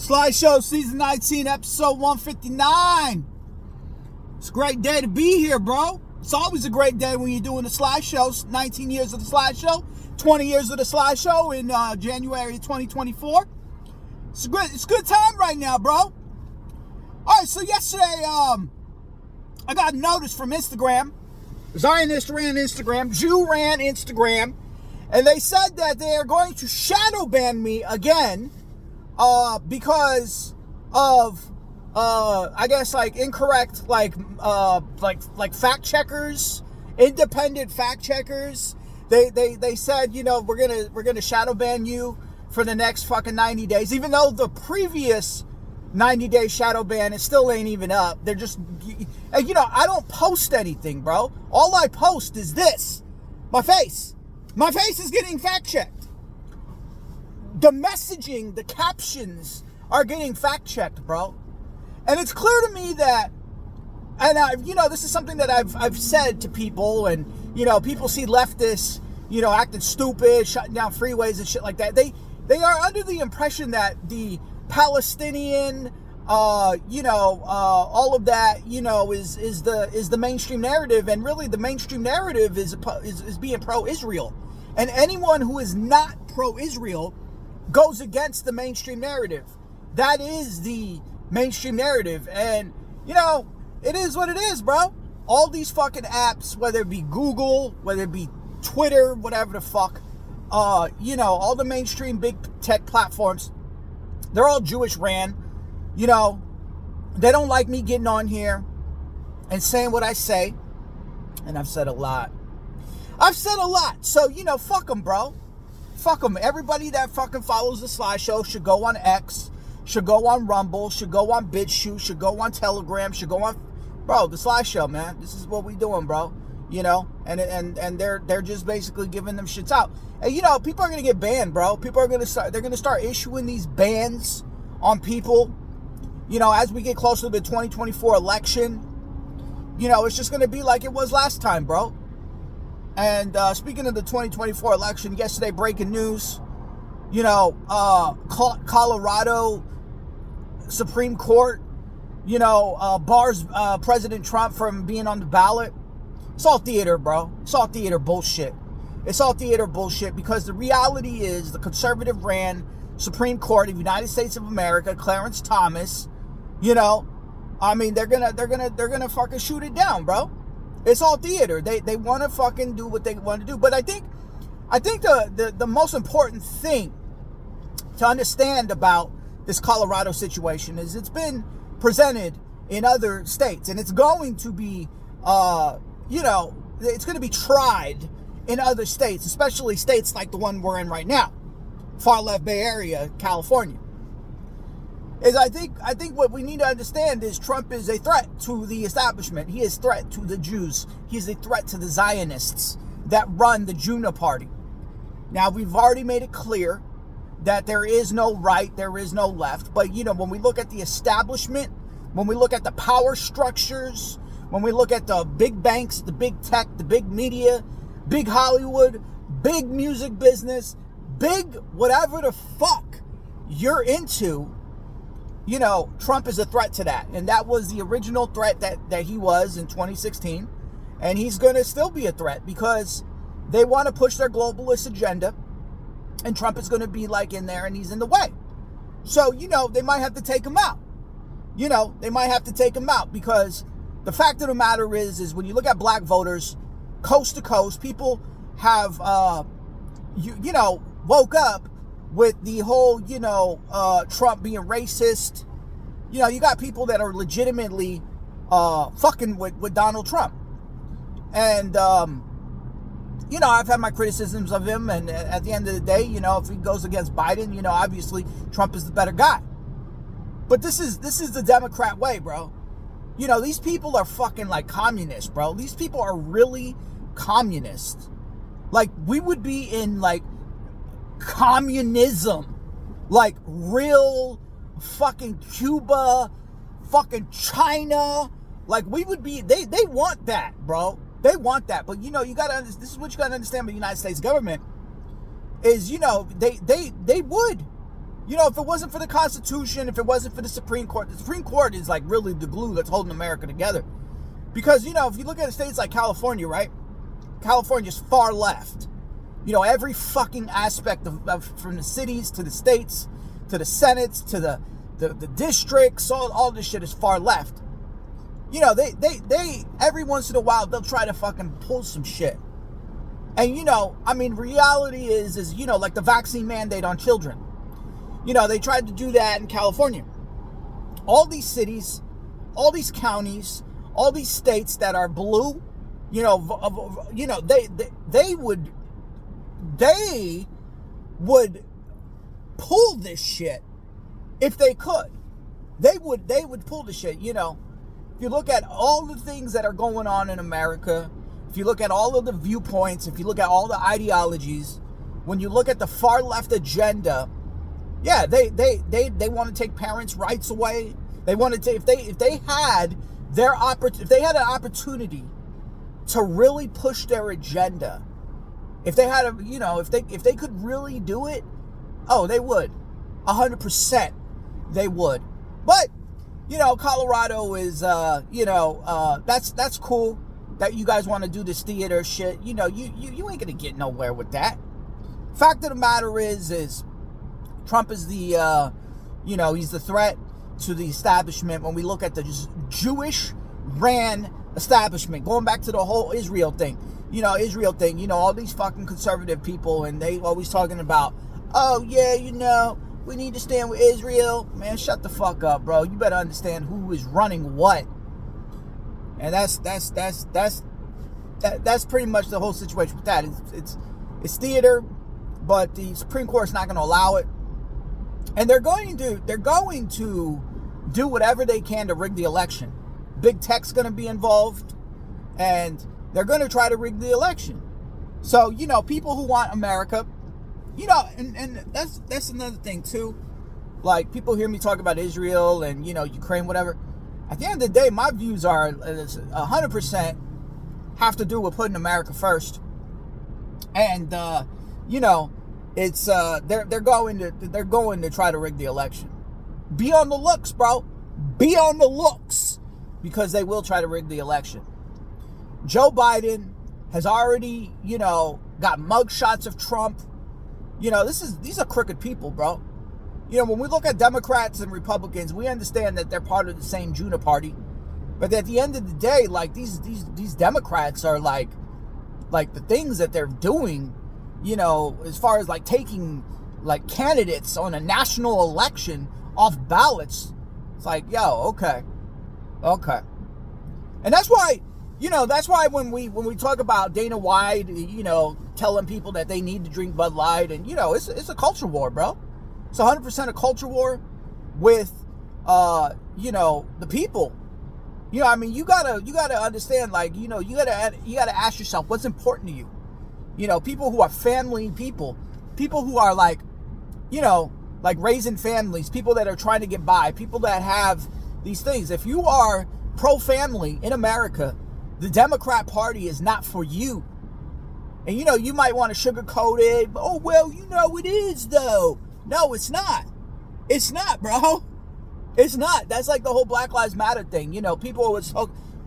Sly Show season 19, episode 159. It's a great day to be here, bro. It's always a great day when you're doing the Sly Show. 19 years of the Sly Show, 20 years of the Sly Show in uh, January 2024. It's a good, it's a good time right now, bro. All right, so yesterday, um, I got a notice from Instagram. Zionist ran Instagram, Jew ran Instagram, and they said that they are going to shadow ban me again uh, because of uh, I guess like incorrect like uh, like like fact checkers, independent fact checkers. They they they said you know we're gonna we're gonna shadow ban you for the next fucking ninety days, even though the previous 90 day shadow ban it still ain't even up. They're just you know i don't post anything bro. All i post is this. My face. My face is getting fact checked the messaging the captions are getting fact checked bro. And it's clear to me that and I, you know this is something that i've i've said to people and you know people see leftists you know acting stupid shutting down freeways and shit like that. They they are under the impression that the Palestinian, uh, you know, uh, all of that, you know, is is the is the mainstream narrative, and really the mainstream narrative is is, is being pro-Israel, and anyone who is not pro-Israel goes against the mainstream narrative. That is the mainstream narrative, and you know, it is what it is, bro. All these fucking apps, whether it be Google, whether it be Twitter, whatever the fuck, uh, you know, all the mainstream big tech platforms they're all Jewish ran. You know, they don't like me getting on here and saying what I say. And I've said a lot. I've said a lot. So, you know, fuck them, bro. Fuck them. Everybody that fucking follows the Sly Show should go on X, should go on Rumble, should go on BitChute, should go on Telegram, should go on. Bro, the Sly Show, man. This is what we doing, bro. You know, and and and they're they're just basically giving them shits out. And you know, people are gonna get banned, bro. People are gonna start. They're gonna start issuing these bans on people. You know, as we get closer to the 2024 election, you know, it's just gonna be like it was last time, bro. And uh, speaking of the 2024 election, yesterday breaking news. You know, uh, Colorado Supreme Court, you know, uh, bars uh, President Trump from being on the ballot. It's all theater, bro. It's all theater bullshit. It's all theater bullshit because the reality is the conservative ran Supreme Court of United States of America, Clarence Thomas, you know, I mean they're gonna they're gonna they're gonna fucking shoot it down, bro. It's all theater. They they wanna fucking do what they want to do. But I think I think the, the, the most important thing to understand about this Colorado situation is it's been presented in other states and it's going to be uh you know it's going to be tried in other states, especially states like the one we're in right now, far left Bay Area, California. Is I think I think what we need to understand is Trump is a threat to the establishment. He is threat to the Jews. He is a threat to the Zionists that run the Juna party. Now we've already made it clear that there is no right, there is no left. But you know, when we look at the establishment, when we look at the power structures, when we look at the big banks, the big tech, the big media, big Hollywood, big music business, big whatever the fuck you're into, you know, Trump is a threat to that. And that was the original threat that, that he was in 2016. And he's going to still be a threat because they want to push their globalist agenda. And Trump is going to be like in there and he's in the way. So, you know, they might have to take him out. You know, they might have to take him out because the fact of the matter is, is when you look at black voters, coast to coast, people have, uh, you, you know, woke up with the whole, you know, uh, Trump being racist. You know, you got people that are legitimately uh, fucking with, with Donald Trump. And, um, you know, I've had my criticisms of him, and at the end of the day, you know, if he goes against Biden, you know, obviously Trump is the better guy. But this is this is the Democrat way, bro. You know, these people are fucking like communists, bro. These people are really communists. Like, we would be in like communism. Like, real fucking Cuba, fucking China. Like, we would be, they, they want that, bro. They want that. But, you know, you gotta, this is what you gotta understand about the United States government is, you know, they, they, they would you know, if it wasn't for the Constitution, if it wasn't for the Supreme Court, the Supreme Court is like really the glue that's holding America together. Because, you know, if you look at states like California, right? California's far left. You know, every fucking aspect of, of from the cities to the states to the senates to the, the, the districts, all, all this shit is far left. You know, they, they, they, every once in a while, they'll try to fucking pull some shit. And, you know, I mean, reality is, is, you know, like the vaccine mandate on children. You know, they tried to do that in California. All these cities, all these counties, all these states that are blue, you know, you know, they, they, they would, they would pull this shit if they could. They would, they would pull the shit, you know. If you look at all the things that are going on in America, if you look at all of the viewpoints, if you look at all the ideologies, when you look at the far left agenda, yeah, they they they they want to take parents' rights away. They wanted to if they if they had their oppor- if they had an opportunity to really push their agenda, if they had a you know if they if they could really do it, oh they would, hundred percent, they would. But you know, Colorado is, uh, you know, uh, that's that's cool that you guys want to do this theater shit. You know, you, you you ain't gonna get nowhere with that. Fact of the matter is, is Trump is the, uh, you know, he's the threat to the establishment when we look at the Jewish ran establishment. Going back to the whole Israel thing, you know, Israel thing. You know, all these fucking conservative people, and they always talking about, oh yeah, you know we need to stand with Israel. Man, shut the fuck up, bro. You better understand who is running what. And that's that's that's that's that, that's pretty much the whole situation with that. It's it's, it's theater, but the Supreme Court's not going to allow it. And they're going to they're going to do whatever they can to rig the election. Big tech's going to be involved, and they're going to try to rig the election. So you know, people who want America you know, and, and that's that's another thing too. Like people hear me talk about Israel and you know Ukraine, whatever. At the end of the day, my views are hundred percent have to do with putting America first. And uh, you know, it's uh, they're they're going to they're going to try to rig the election. Be on the looks, bro. Be on the looks because they will try to rig the election. Joe Biden has already, you know, got mugshots of Trump you know, this is these are crooked people, bro. You know, when we look at Democrats and Republicans, we understand that they're part of the same Juna party. But at the end of the day, like these these these Democrats are like like the things that they're doing, you know, as far as like taking like candidates on a national election off ballots. It's like, yo, okay. Okay. And that's why you know that's why when we when we talk about Dana White, you know, telling people that they need to drink Bud Light, and you know, it's it's a culture war, bro. It's 100 percent a culture war with, uh, you know, the people. You know, I mean, you gotta you gotta understand, like, you know, you gotta you gotta ask yourself what's important to you. You know, people who are family people, people who are like, you know, like raising families, people that are trying to get by, people that have these things. If you are pro family in America the Democrat Party is not for you. And you know, you might want to sugarcoat it. Oh, well, you know it is, though. No, it's not. It's not, bro. It's not. That's like the whole Black Lives Matter thing. You know, people was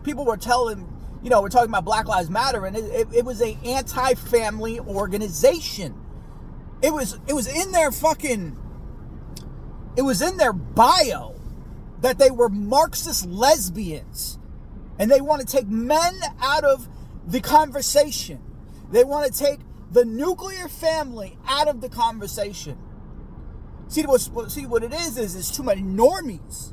people were telling, you know, we're talking about Black Lives Matter, and it, it, it was a anti-family organization. It was it was in their fucking it was in their bio that they were Marxist lesbians and they want to take men out of the conversation. They want to take the nuclear family out of the conversation. See what see what it is is it's too many normies.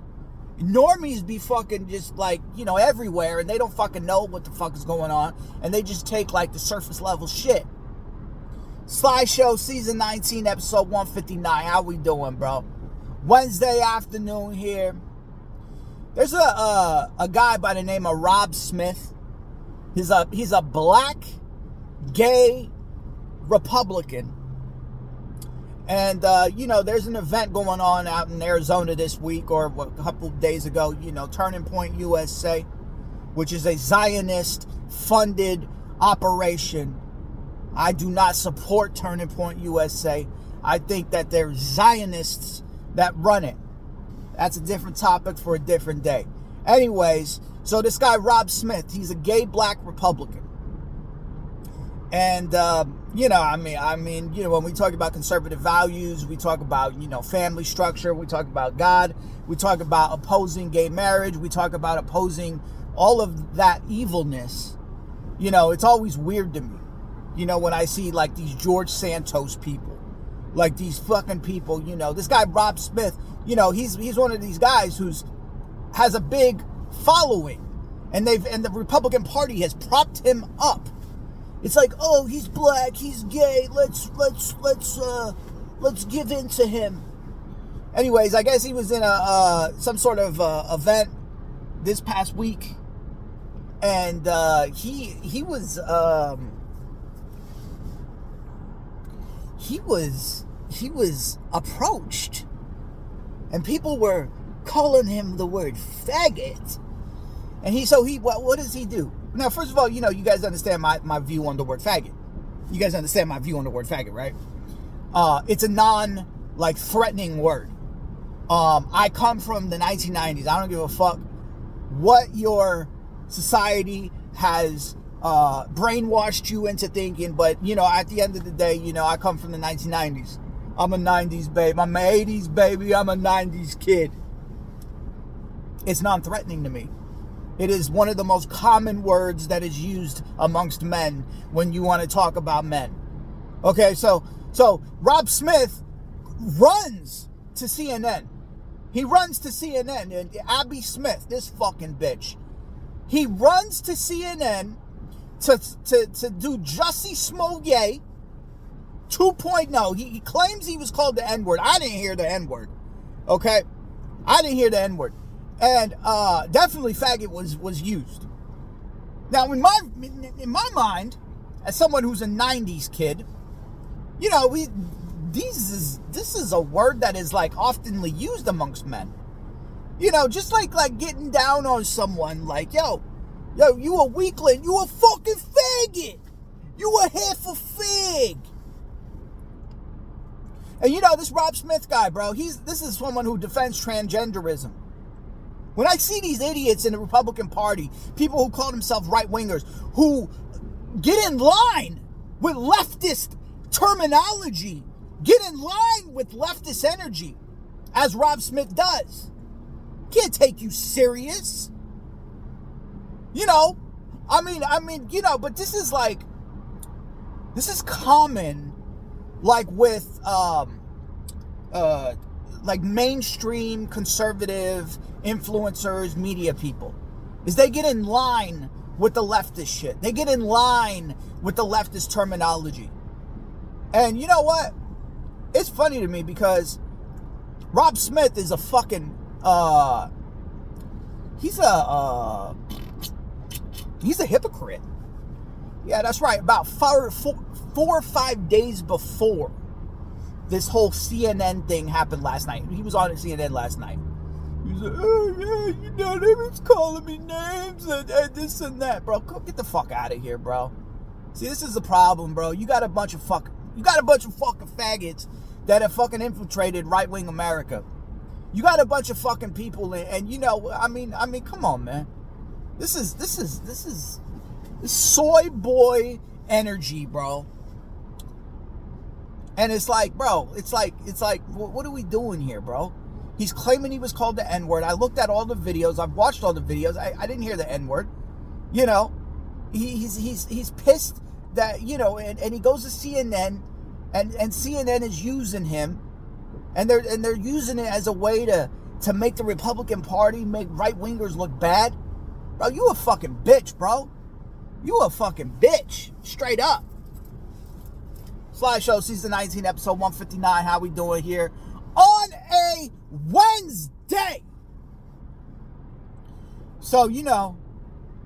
Normies be fucking just like, you know, everywhere and they don't fucking know what the fuck is going on and they just take like the surface level shit. Sly Show season 19 episode 159. How we doing, bro? Wednesday afternoon here. There's a, a, a guy by the name of Rob Smith. He's a he's a black gay Republican. And uh, you know, there's an event going on out in Arizona this week or a couple days ago. You know, Turning Point USA, which is a Zionist funded operation. I do not support Turning Point USA. I think that they're Zionists that run it. That's a different topic for a different day. Anyways, so this guy, Rob Smith, he's a gay black Republican. And, uh, you know, I mean, I mean, you know, when we talk about conservative values, we talk about, you know, family structure, we talk about God, we talk about opposing gay marriage, we talk about opposing all of that evilness. You know, it's always weird to me, you know, when I see like these George Santos people, like these fucking people, you know, this guy, Rob Smith, you know, he's, he's one of these guys who's, has a big following and they've, and the Republican Party has propped him up it's like, oh, he's black, he's gay. Let's let's let's uh let's give in to him. Anyways, I guess he was in a uh, some sort of uh, event this past week, and uh, he he was um, he was he was approached, and people were calling him the word faggot, and he so he what what does he do? Now, first of all, you know, you guys understand my, my view on the word faggot. You guys understand my view on the word faggot, right? Uh, it's a non like threatening word. Um, I come from the 1990s. I don't give a fuck what your society has uh, brainwashed you into thinking, but you know, at the end of the day, you know, I come from the 1990s. I'm a 90s babe. I'm an 80s baby. I'm a 90s kid. It's non threatening to me. It is one of the most common words that is used amongst men when you want to talk about men. Okay, so so Rob Smith runs to CNN. He runs to CNN and Abby Smith, this fucking bitch. He runs to CNN to to, to do Jussie Smollett 2.0. He, he claims he was called the N-word. I didn't hear the N-word. Okay? I didn't hear the N-word and uh, definitely faggot was was used. Now, in my in my mind, as someone who's a '90s kid, you know, we these is this is a word that is like oftenly used amongst men. You know, just like like getting down on someone, like yo, yo, you a weakling, you a fucking faggot, you a half a fig. And you know this Rob Smith guy, bro. He's this is someone who defends transgenderism. When I see these idiots in the Republican Party, people who call themselves right wingers, who get in line with leftist terminology, get in line with leftist energy, as Rob Smith does, can't take you serious. You know, I mean, I mean, you know, but this is like, this is common, like with, um, uh, like mainstream conservative influencers, media people, is they get in line with the leftist shit. They get in line with the leftist terminology. And you know what? It's funny to me because Rob Smith is a fucking uh he's a uh he's a hypocrite. Yeah, that's right. About four, four, four or five days before this whole CNN thing happened last night. He was on CNN last night. He was like, oh yeah, you know, they was calling me names and, and this and that, bro. Go get the fuck out of here, bro. See, this is the problem, bro. You got a bunch of fuck, you got a bunch of fucking faggots that have fucking infiltrated right wing America. You got a bunch of fucking people, in, and you know, I mean, I mean, come on, man. This is this is this is this soy boy energy, bro. And it's like, bro, it's like, it's like, what are we doing here, bro? He's claiming he was called the N word. I looked at all the videos. I've watched all the videos. I, I didn't hear the N word. You know, he, he's he's he's pissed that you know, and, and he goes to CNN, and and CNN is using him, and they're and they're using it as a way to to make the Republican Party make right wingers look bad. Bro, you a fucking bitch, bro. You a fucking bitch, straight up. Sly Show, season 19, episode 159. How we doing here on a Wednesday? So, you know,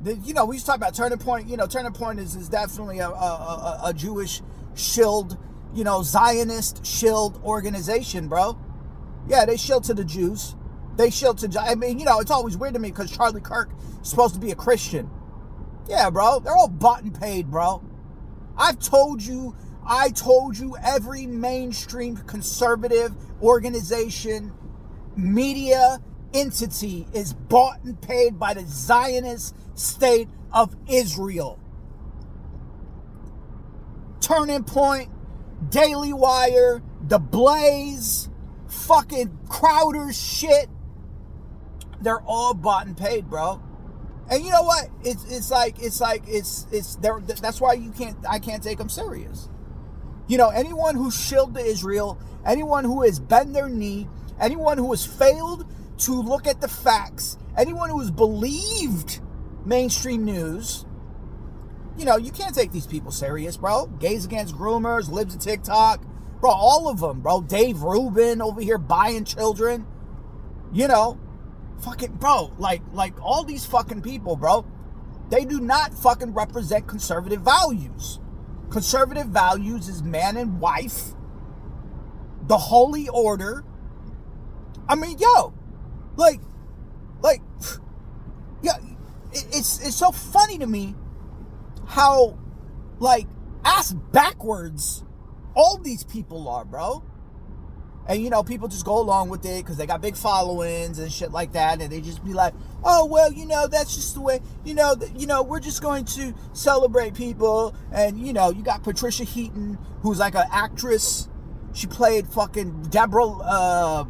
the, you know, we used to talk about Turning Point. You know, Turning Point is, is definitely a, a, a Jewish shield, you know, Zionist shield organization, bro. Yeah, they shield to the Jews. They to, I mean, you know, it's always weird to me because Charlie Kirk is supposed to be a Christian. Yeah, bro. They're all bought and paid, bro. I've told you I told you every mainstream conservative organization, media entity is bought and paid by the Zionist state of Israel. Turning Point, Daily Wire, The Blaze, fucking Crowder shit. They're all bought and paid, bro. And you know what? It's it's like it's like it's it's there. That's why you can't. I can't take them serious. You know, anyone who shilled to Israel, anyone who has bent their knee, anyone who has failed to look at the facts, anyone who has believed mainstream news, you know, you can't take these people serious, bro. Gays against groomers, libs of TikTok, bro, all of them, bro. Dave Rubin over here buying children, you know, fucking, bro, like, like all these fucking people, bro, they do not fucking represent conservative values. Conservative values is man and wife, the holy order. I mean, yo, like, like, yeah, it's it's so funny to me how, like, ass backwards all these people are, bro. And you know, people just go along with it because they got big followings and shit like that, and they just be like, "Oh well, you know, that's just the way. You know, you know, we're just going to celebrate people." And you know, you got Patricia Heaton, who's like an actress. She played fucking Debra uh,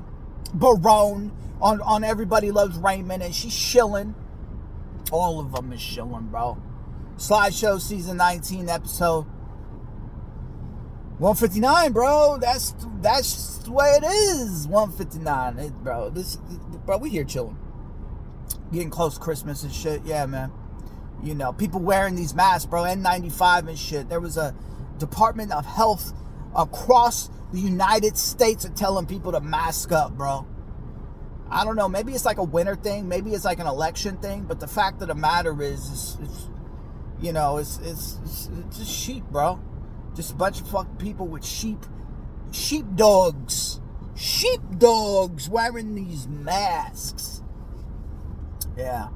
Barone on on Everybody Loves Raymond, and she's shilling. All of them is shilling, bro. Sly Show season 19 episode 159, bro. That's that's the way it is. 159, it, bro. This, bro, we here chilling, getting close Christmas and shit. Yeah, man. You know, people wearing these masks, bro. N95 and shit. There was a Department of Health across the United States are telling people to mask up, bro. I don't know. Maybe it's like a winter thing. Maybe it's like an election thing. But the fact of the matter is, it's, it's you know, it's, it's, it's, it's just sheep, bro. Just a bunch of fucking people with sheep, sheep dogs, sheep dogs wearing these masks. Yeah.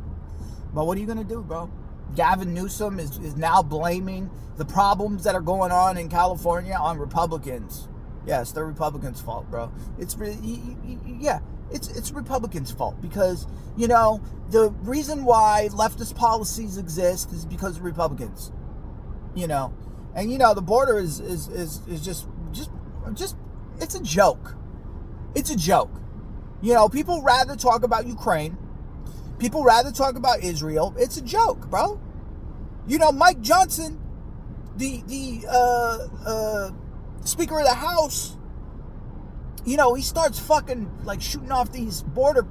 But what are you going to do, bro? Gavin Newsom is, is now blaming the problems that are going on in California on Republicans. Yes, they're Republicans' fault, bro. It's yeah, it's it's Republicans' fault because you know the reason why leftist policies exist is because of Republicans. You know, and you know, the border is is is, is just just just it's a joke. It's a joke. You know, people rather talk about Ukraine. People rather talk about Israel. It's a joke, bro. You know, Mike Johnson, the the uh, uh, Speaker of the House, you know, he starts fucking like shooting off these border,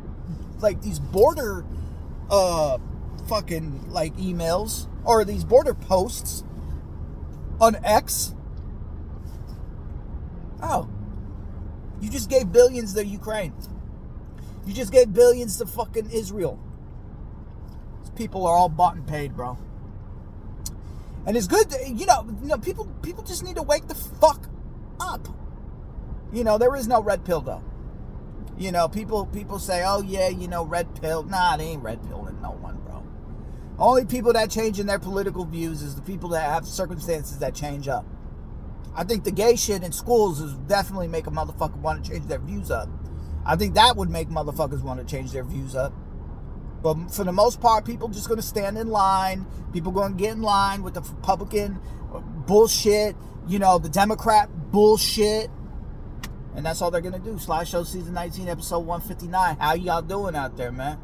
like these border, uh, fucking like emails or these border posts on X. Oh, you just gave billions to Ukraine. You just gave billions to fucking Israel. These people are all bought and paid, bro. And it's good, to, you know. You know, people people just need to wake the fuck up. You know, there is no red pill though. You know, people people say, "Oh yeah, you know, red pill." Nah, it ain't red pill in no one. Only people that change in their political views is the people that have circumstances that change up. I think the gay shit in schools is definitely make a motherfucker want to change their views up. I think that would make motherfuckers want to change their views up. But for the most part, people just going to stand in line. People going to get in line with the Republican bullshit, you know, the Democrat bullshit. And that's all they're going to do. Sly Show season 19, episode 159. How y'all doing out there, man?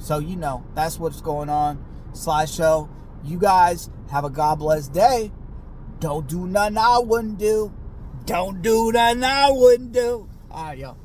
So, you know, that's what's going on. Sly Show. You guys have a God bless day. Don't do nothing I wouldn't do. Don't do nothing I wouldn't do. All right, yo.